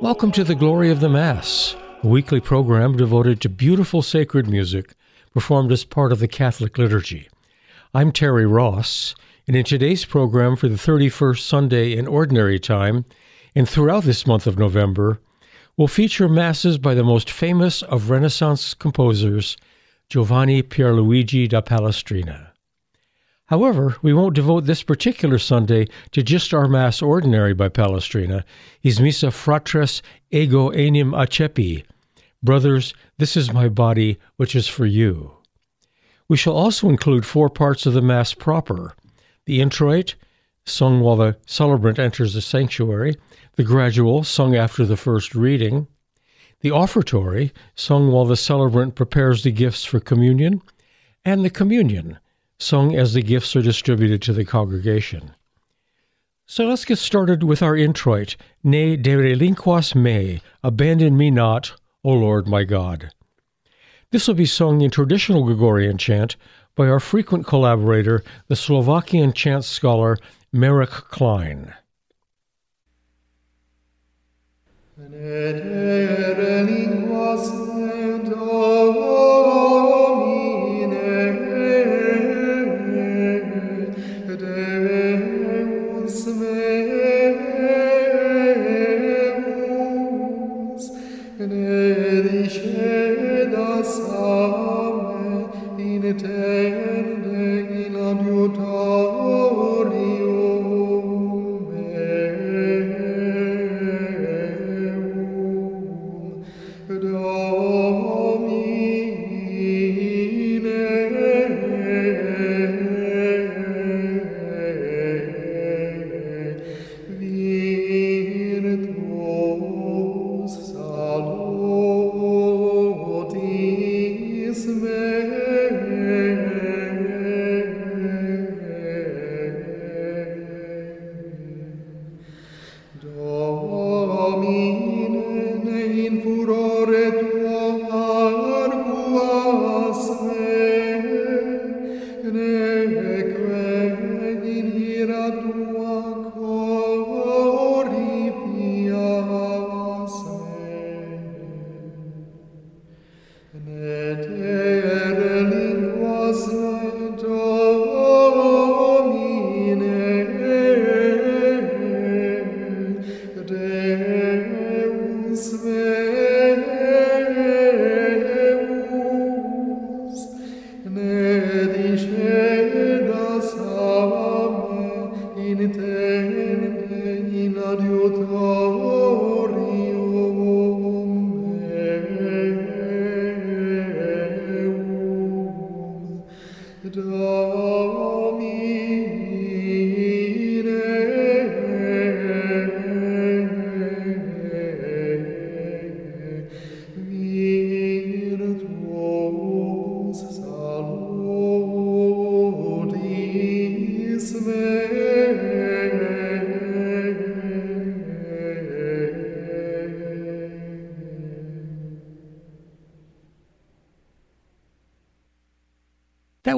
Welcome to the Glory of the Mass, a weekly program devoted to beautiful sacred music performed as part of the Catholic liturgy. I'm Terry Ross, and in today's program for the 31st Sunday in Ordinary Time, and throughout this month of November, we'll feature masses by the most famous of Renaissance composers, Giovanni Pierluigi da Palestrina. However, we won't devote this particular Sunday to just our Mass Ordinary by Palestrina, his Missa Fratres Ego Enim Accepi. Brothers, this is my body, which is for you. We shall also include four parts of the Mass proper. The introit, sung while the celebrant enters the sanctuary, the gradual, sung after the first reading, the offertory, sung while the celebrant prepares the gifts for communion, and the communion sung as the gifts are distributed to the congregation. So let's get started with our introit, Ne derelinquas me, abandon me not, O Lord my God. This will be sung in traditional Gregorian chant by our frequent collaborator, the Slovakian chant scholar Marek Klein. Ne me,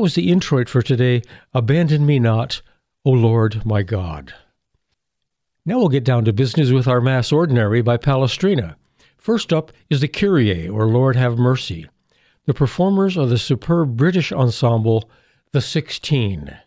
was the introit for today Abandon Me Not, O Lord my God. Now we'll get down to business with our Mass Ordinary by Palestrina. First up is the Kyrie, or Lord Have Mercy. The performers are the superb British ensemble, The Sixteen.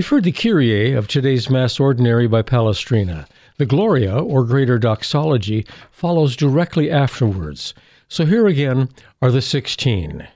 We've heard the Kyrie of today's Mass Ordinary by Palestrina. The Gloria, or Greater Doxology, follows directly afterwards. So here again are the 16.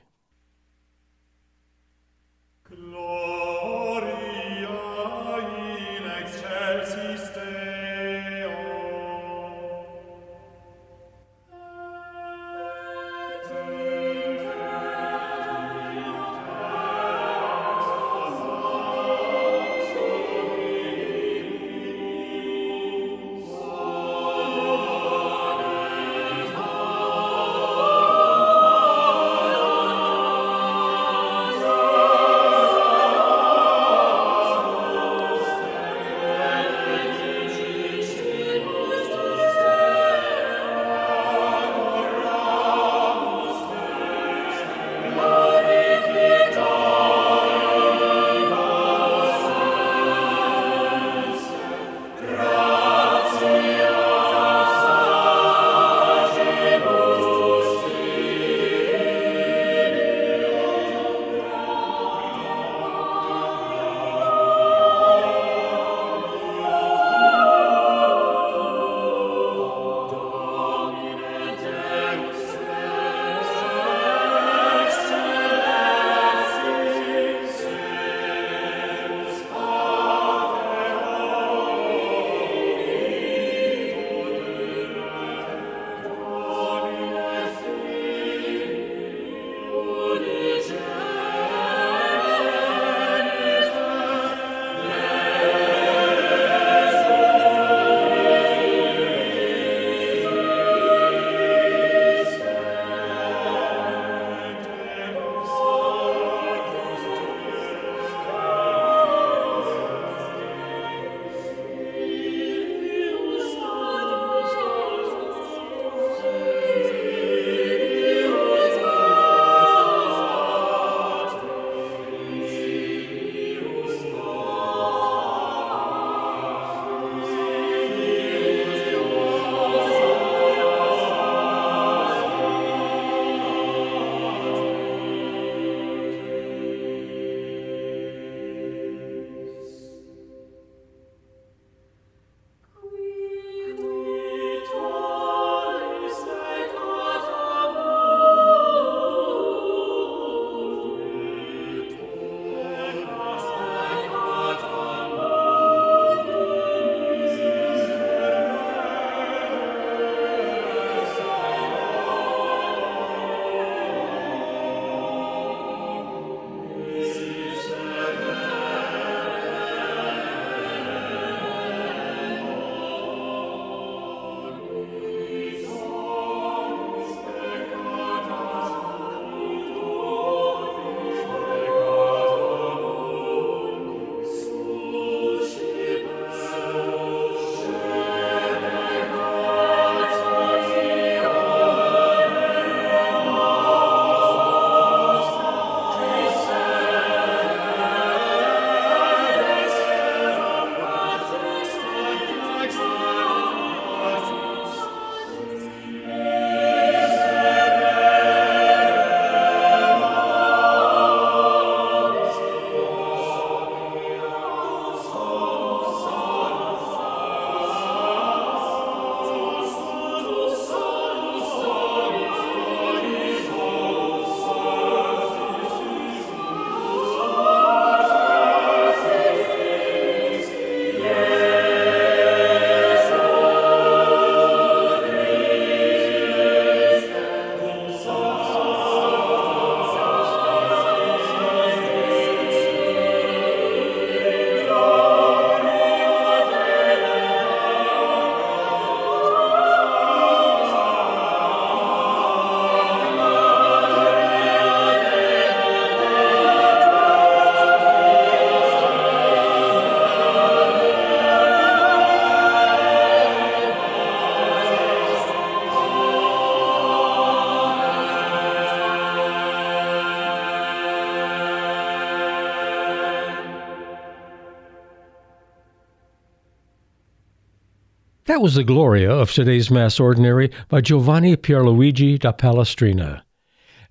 Was the Gloria of today's Mass Ordinary by Giovanni Pierluigi da Palestrina.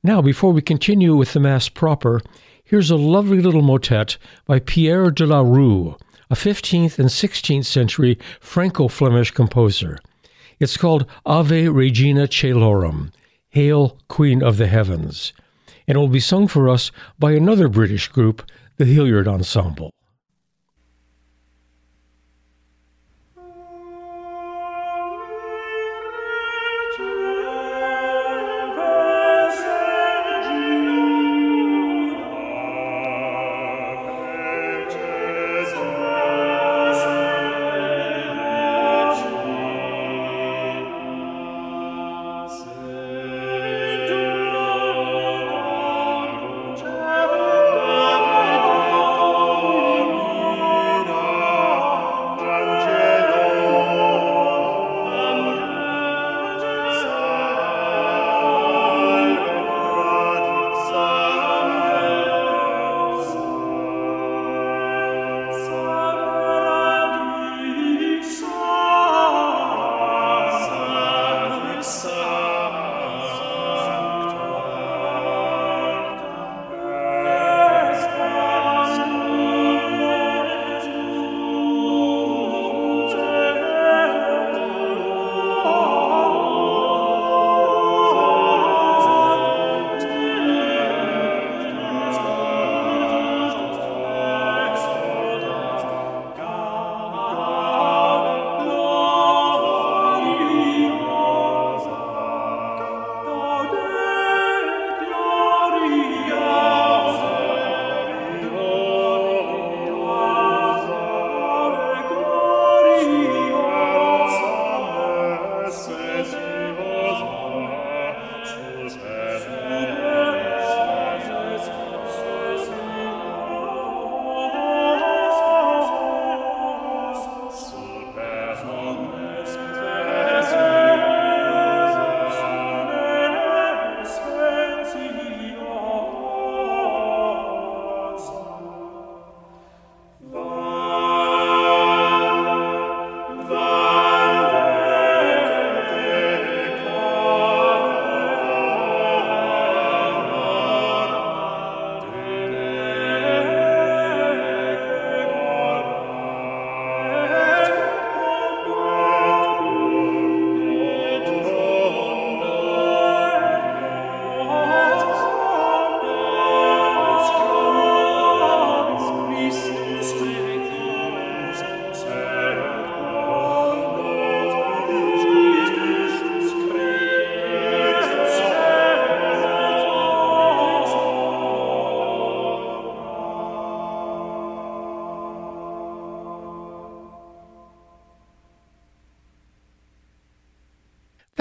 Now, before we continue with the Mass proper, here's a lovely little motet by Pierre de la Rue, a 15th and 16th century Franco Flemish composer. It's called Ave Regina Caelorum, Hail, Queen of the Heavens, and it will be sung for us by another British group, the Hilliard Ensemble.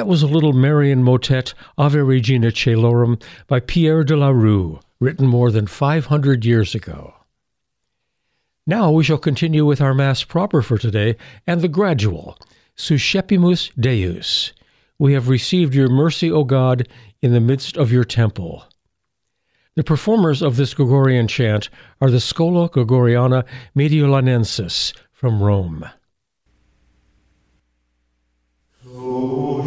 That was a little Marian motet, Ave Regina Caelorum, by Pierre de la Rue, written more than 500 years ago. Now we shall continue with our Mass proper for today and the gradual, Suscepimus Deus. We have received your mercy, O God, in the midst of your temple. The performers of this Gregorian chant are the Scola Gregoriana Mediolanensis from Rome. Marius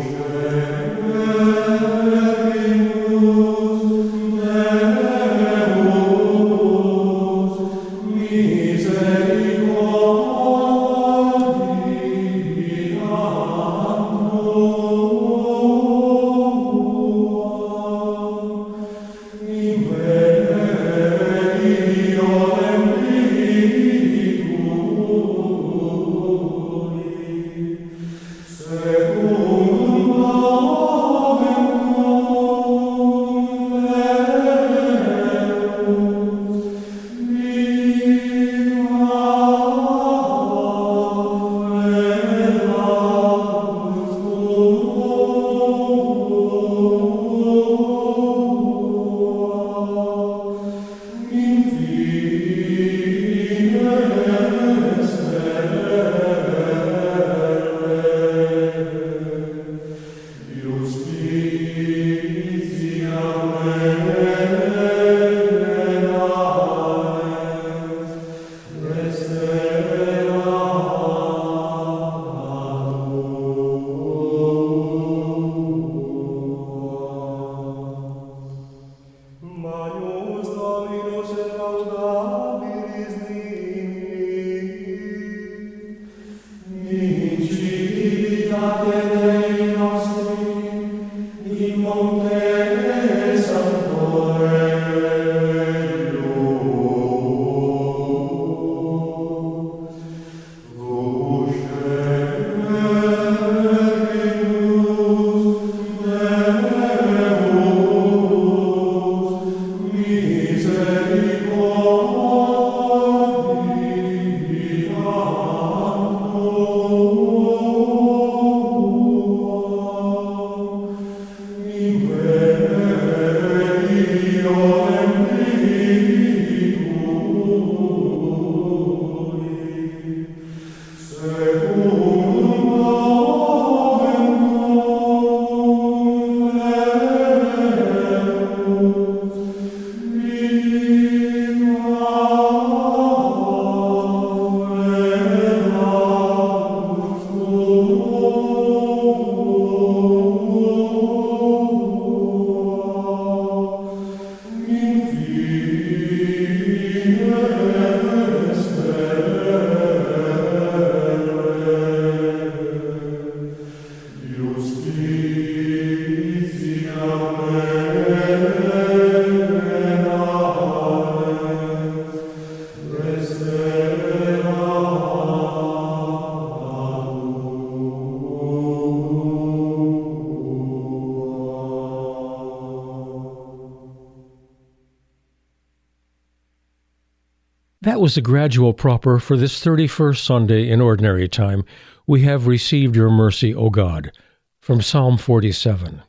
was the gradual proper for this 31st Sunday in Ordinary Time. We have received your mercy, O God, from Psalm 47.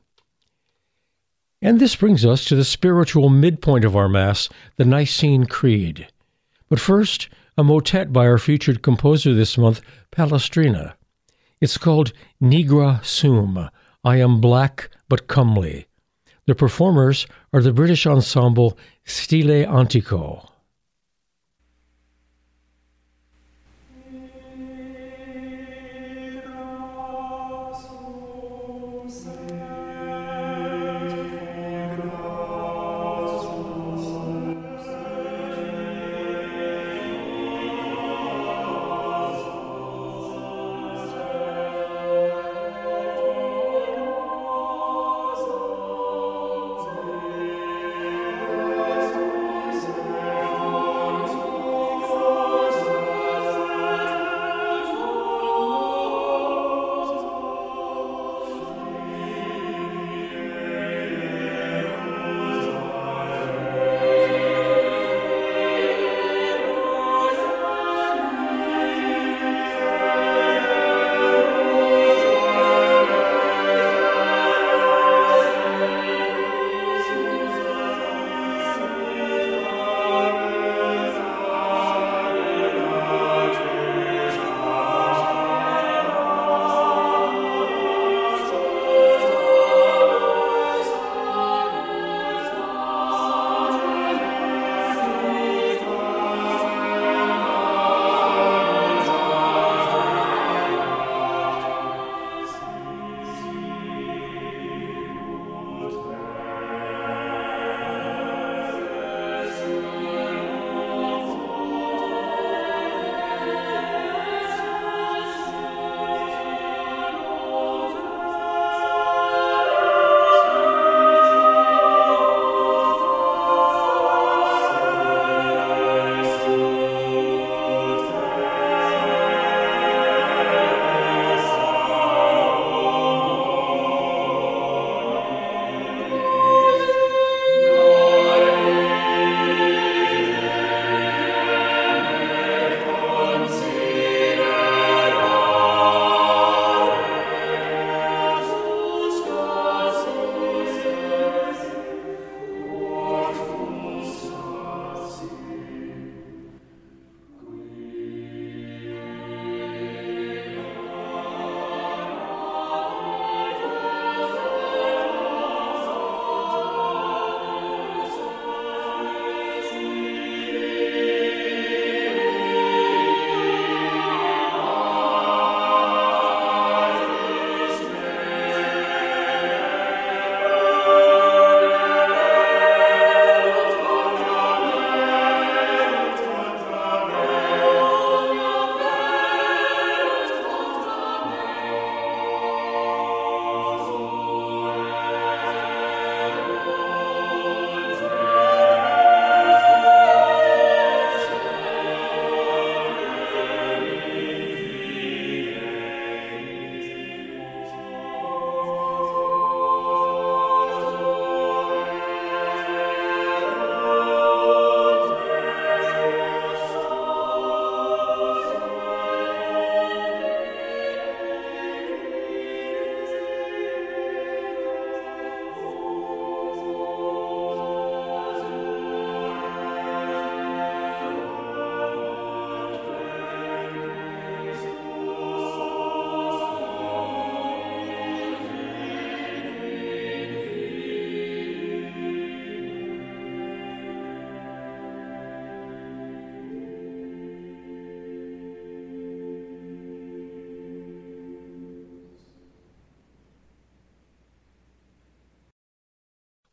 And this brings us to the spiritual midpoint of our Mass, the Nicene Creed. But first, a motet by our featured composer this month, Palestrina. It's called Nigra Sum, I Am Black But Comely. The performers are the British ensemble Stile Antico.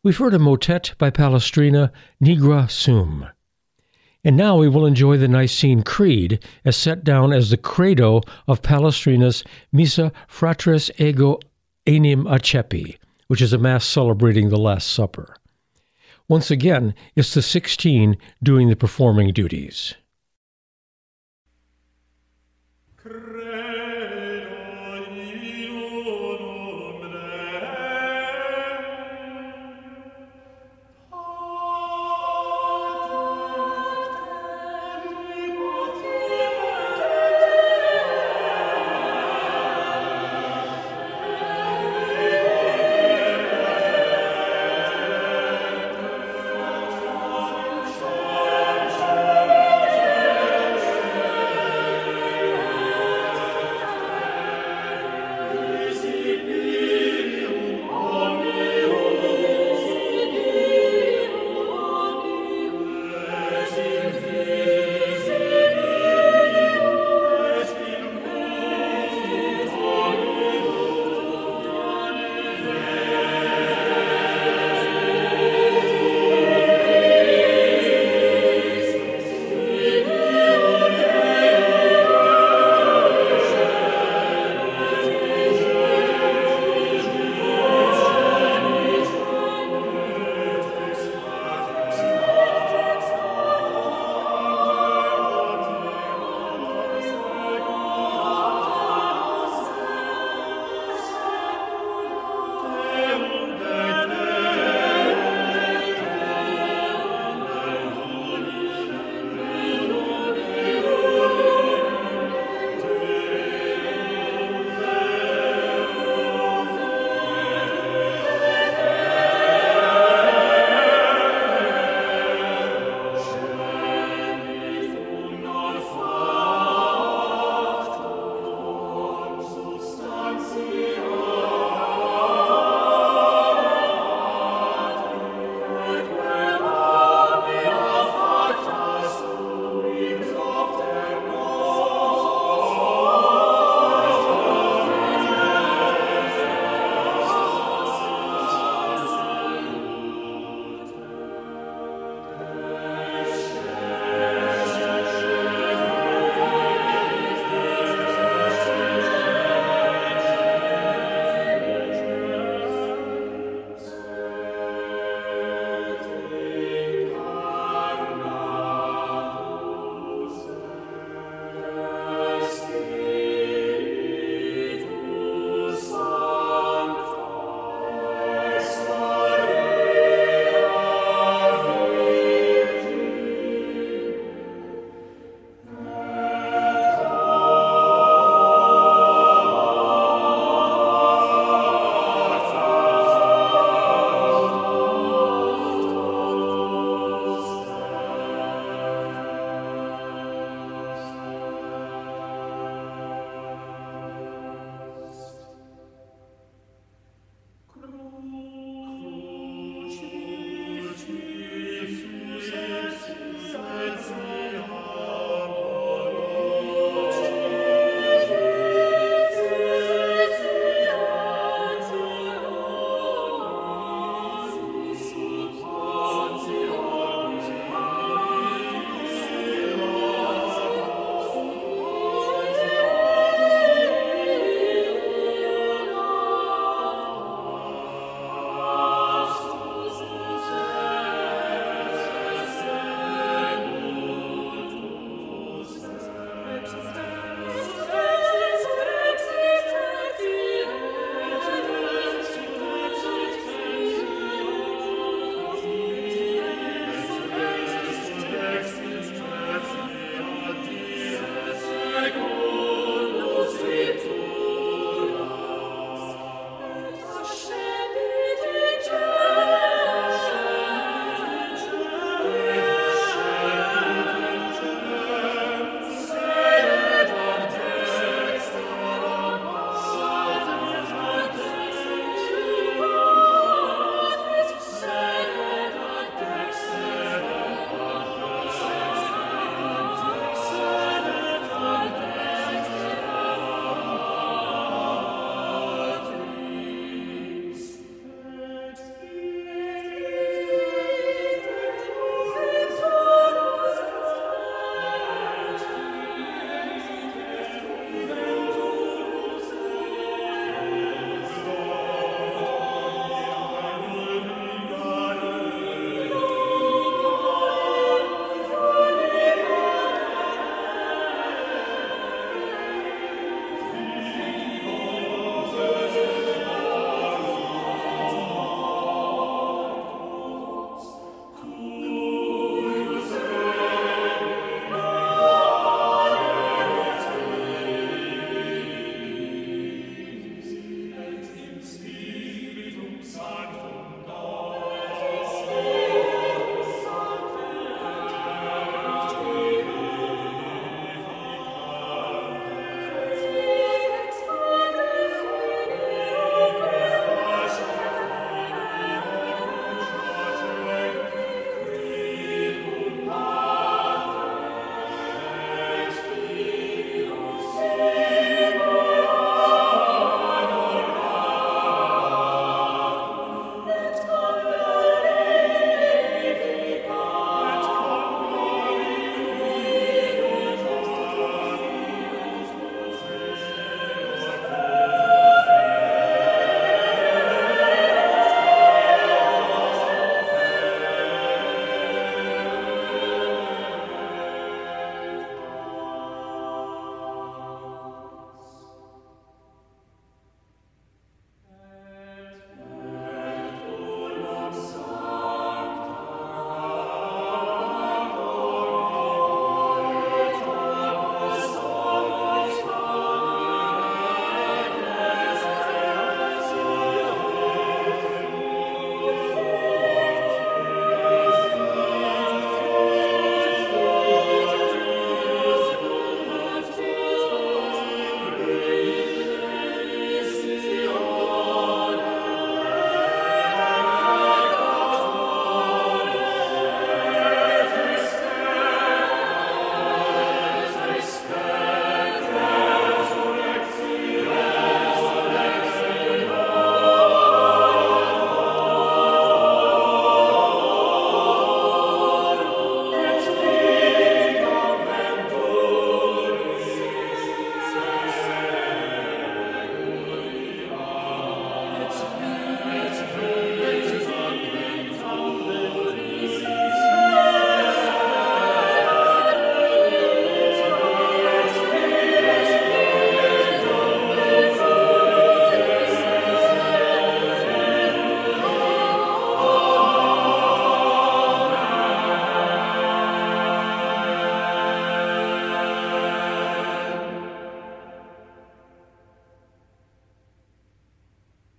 We've heard a motet by Palestrina, Nigra Sum. And now we will enjoy the Nicene Creed as set down as the credo of Palestrina's Missa Fratres Ego Enim Accepi, which is a Mass celebrating the Last Supper. Once again, it's the 16 doing the performing duties.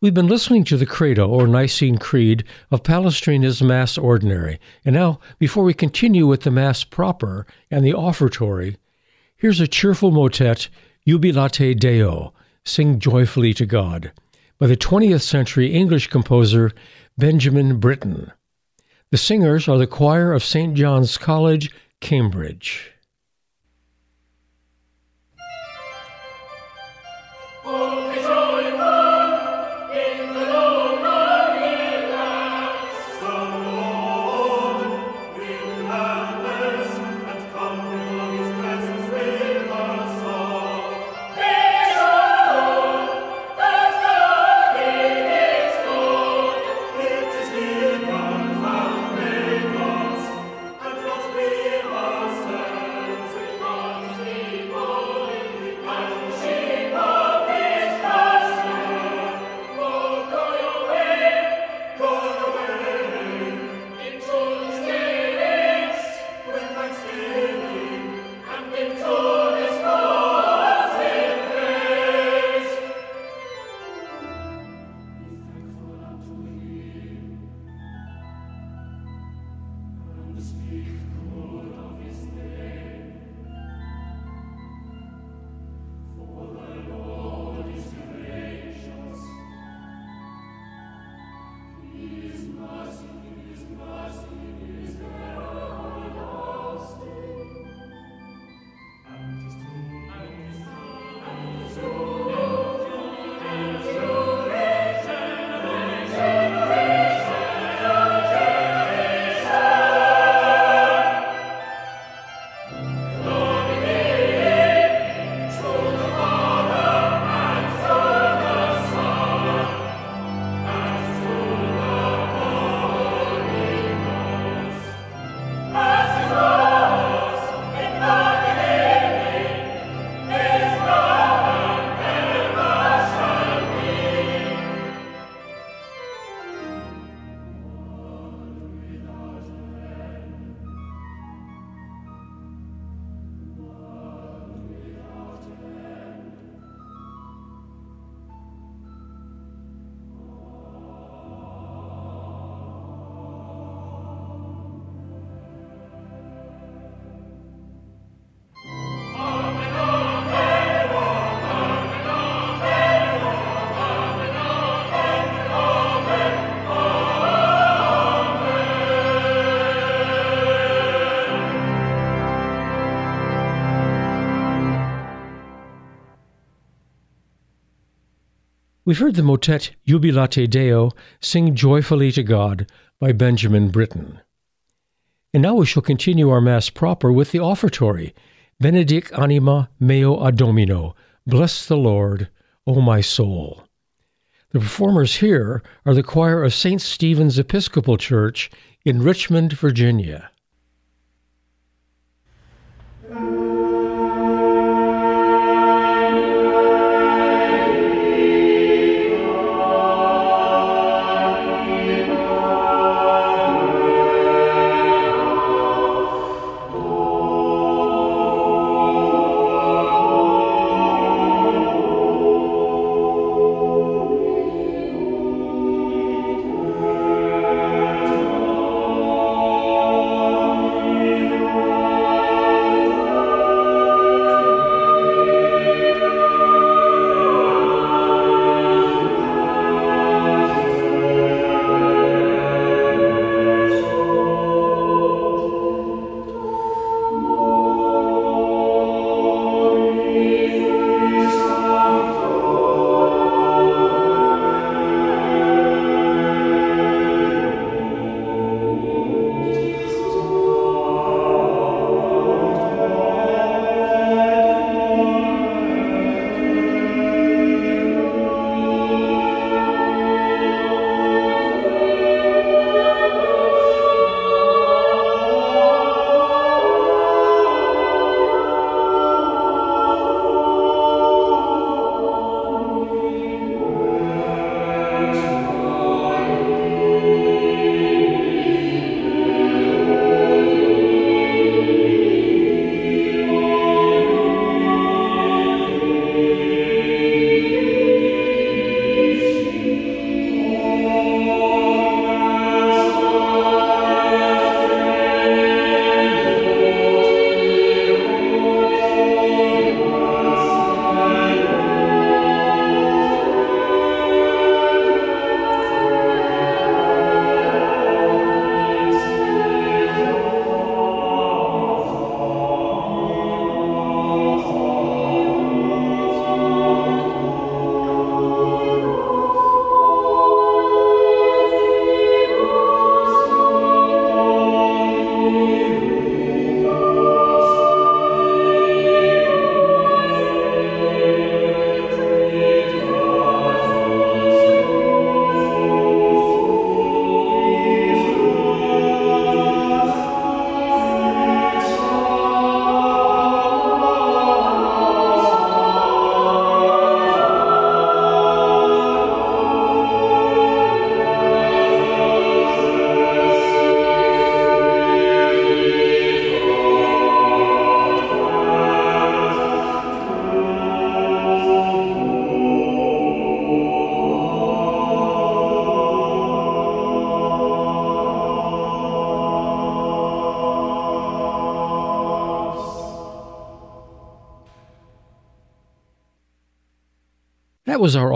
We've been listening to the Credo, or Nicene Creed, of Palestrina's Mass Ordinary. And now, before we continue with the Mass proper and the offertory, here's a cheerful motet, Jubilate Deo, Sing Joyfully to God, by the 20th century English composer Benjamin Britten. The singers are the choir of St. John's College, Cambridge. We've heard the motet Jubilate Deo, Sing Joyfully to God by Benjamin Britten. And now we shall continue our Mass proper with the offertory, Benedic anima mea a Domino, Bless the Lord, O my soul. The performers here are the choir of St. Stephen's Episcopal Church in Richmond, Virginia.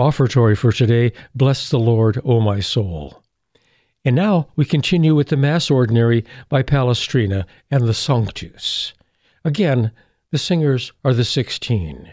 Offertory for today. Bless the Lord, O my soul. And now we continue with the Mass Ordinary by Palestrina and the Sanctus. Again, the singers are the Sixteen.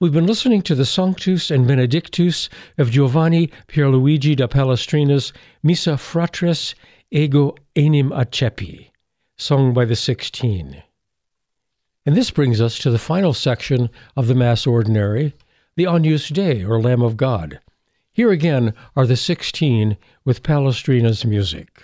We've been listening to the Sanctus and Benedictus of Giovanni Pierluigi da Palestrina's Missa Fratres Ego Enim Accepi, sung by the Sixteen. And this brings us to the final section of the Mass Ordinary, the Agnus Dei, or Lamb of God. Here again are the Sixteen with Palestrina's music.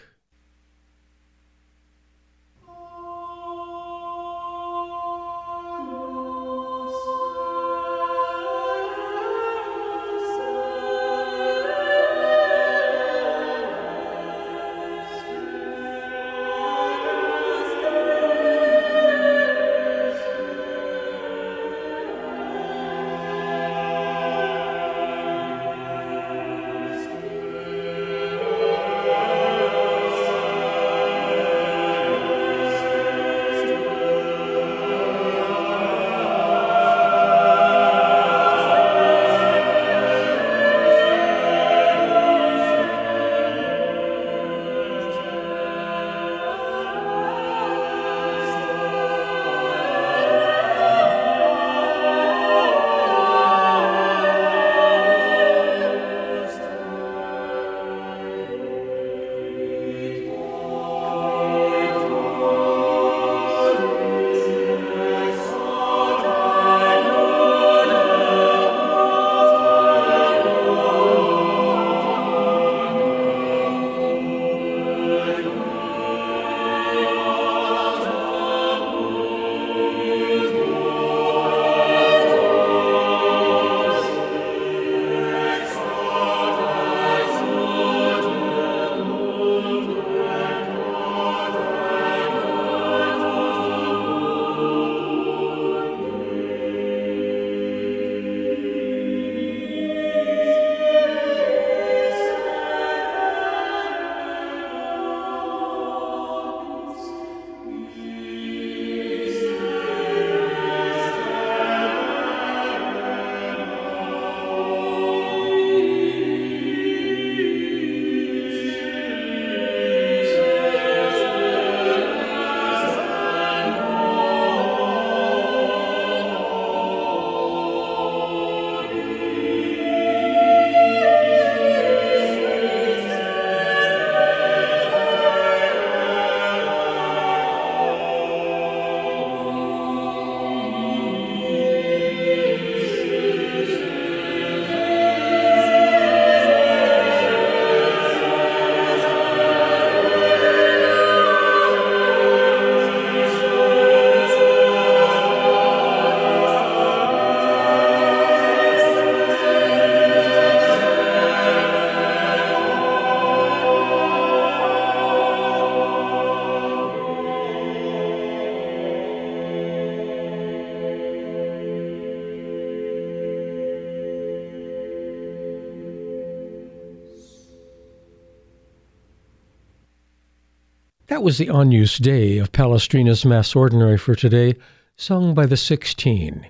Was the Agnus Dei of Palestrina's Mass Ordinary for today, sung by the Sixteen.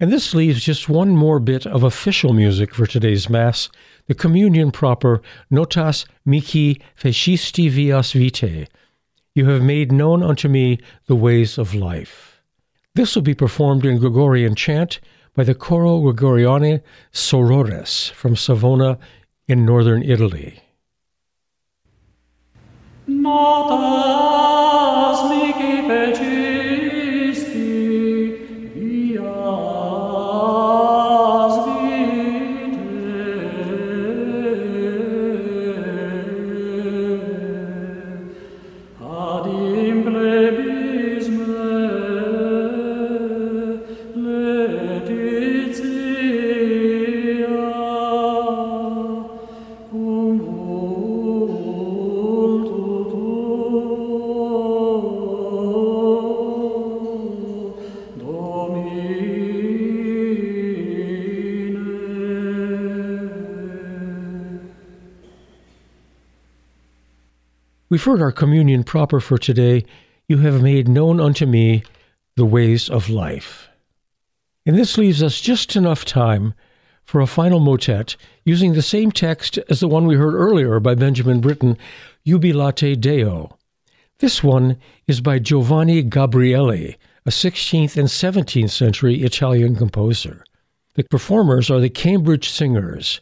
And this leaves just one more bit of official music for today's Mass, the Communion proper, Notas Mihi Fecisti Vias Vitae. You have made known unto me the ways of life. This will be performed in Gregorian chant by the Coro Gregoriane Sorores from Savona in northern Italy. Notas mihi feci We've heard our communion proper for today. You have made known unto me the ways of life. And this leaves us just enough time for a final motet using the same text as the one we heard earlier by Benjamin Britten, Jubilate Deo. This one is by Giovanni Gabrieli, a 16th and 17th century Italian composer. The performers are the Cambridge Singers.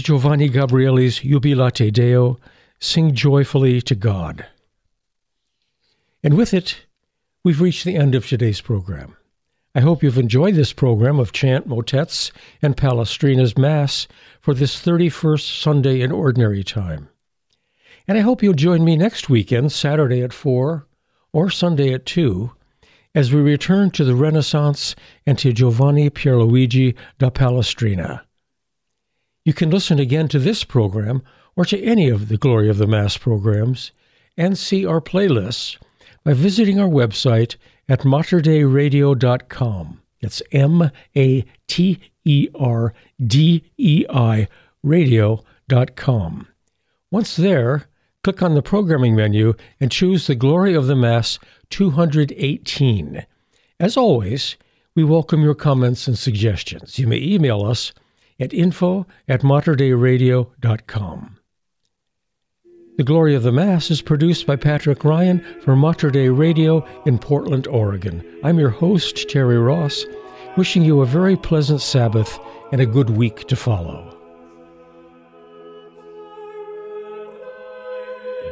Giovanni Gabrieli's Jubilate Deo, Sing Joyfully to God. And with it, we've reached the end of today's program. I hope you've enjoyed this program of chant motets and Palestrina's Mass for this 31st Sunday in Ordinary Time. And I hope you'll join me next weekend, Saturday at 4 or Sunday at 2, as we return to the Renaissance and to Giovanni Pierluigi da Palestrina. You can listen again to this program or to any of the Glory of the Mass programs and see our playlists by visiting our website at materdeiradio.com. It's M A T E R D E I radio.com. Once there, click on the programming menu and choose the Glory of the Mass 218. As always, we welcome your comments and suggestions. You may email us at info at materdeiradio.com. The Glory of the Mass is produced by Patrick Ryan for Mater Dei Radio in Portland, Oregon. I'm your host, Terry Ross, wishing you a very pleasant Sabbath and a good week to follow.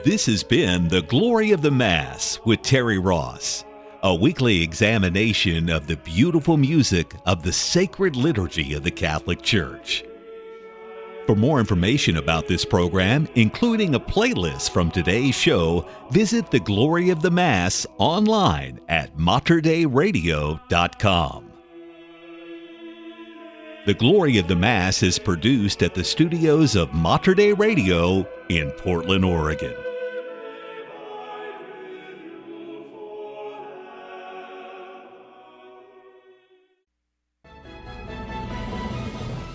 This has been The Glory of the Mass with Terry Ross, a weekly examination of the beautiful music of the sacred liturgy of the Catholic Church. For more information about this program, including a playlist from today's show, visit the Glory of the Mass online at materdeiradio.com. The Glory of the Mass is produced at the studios of Mater Dei Radio in Portland, Oregon.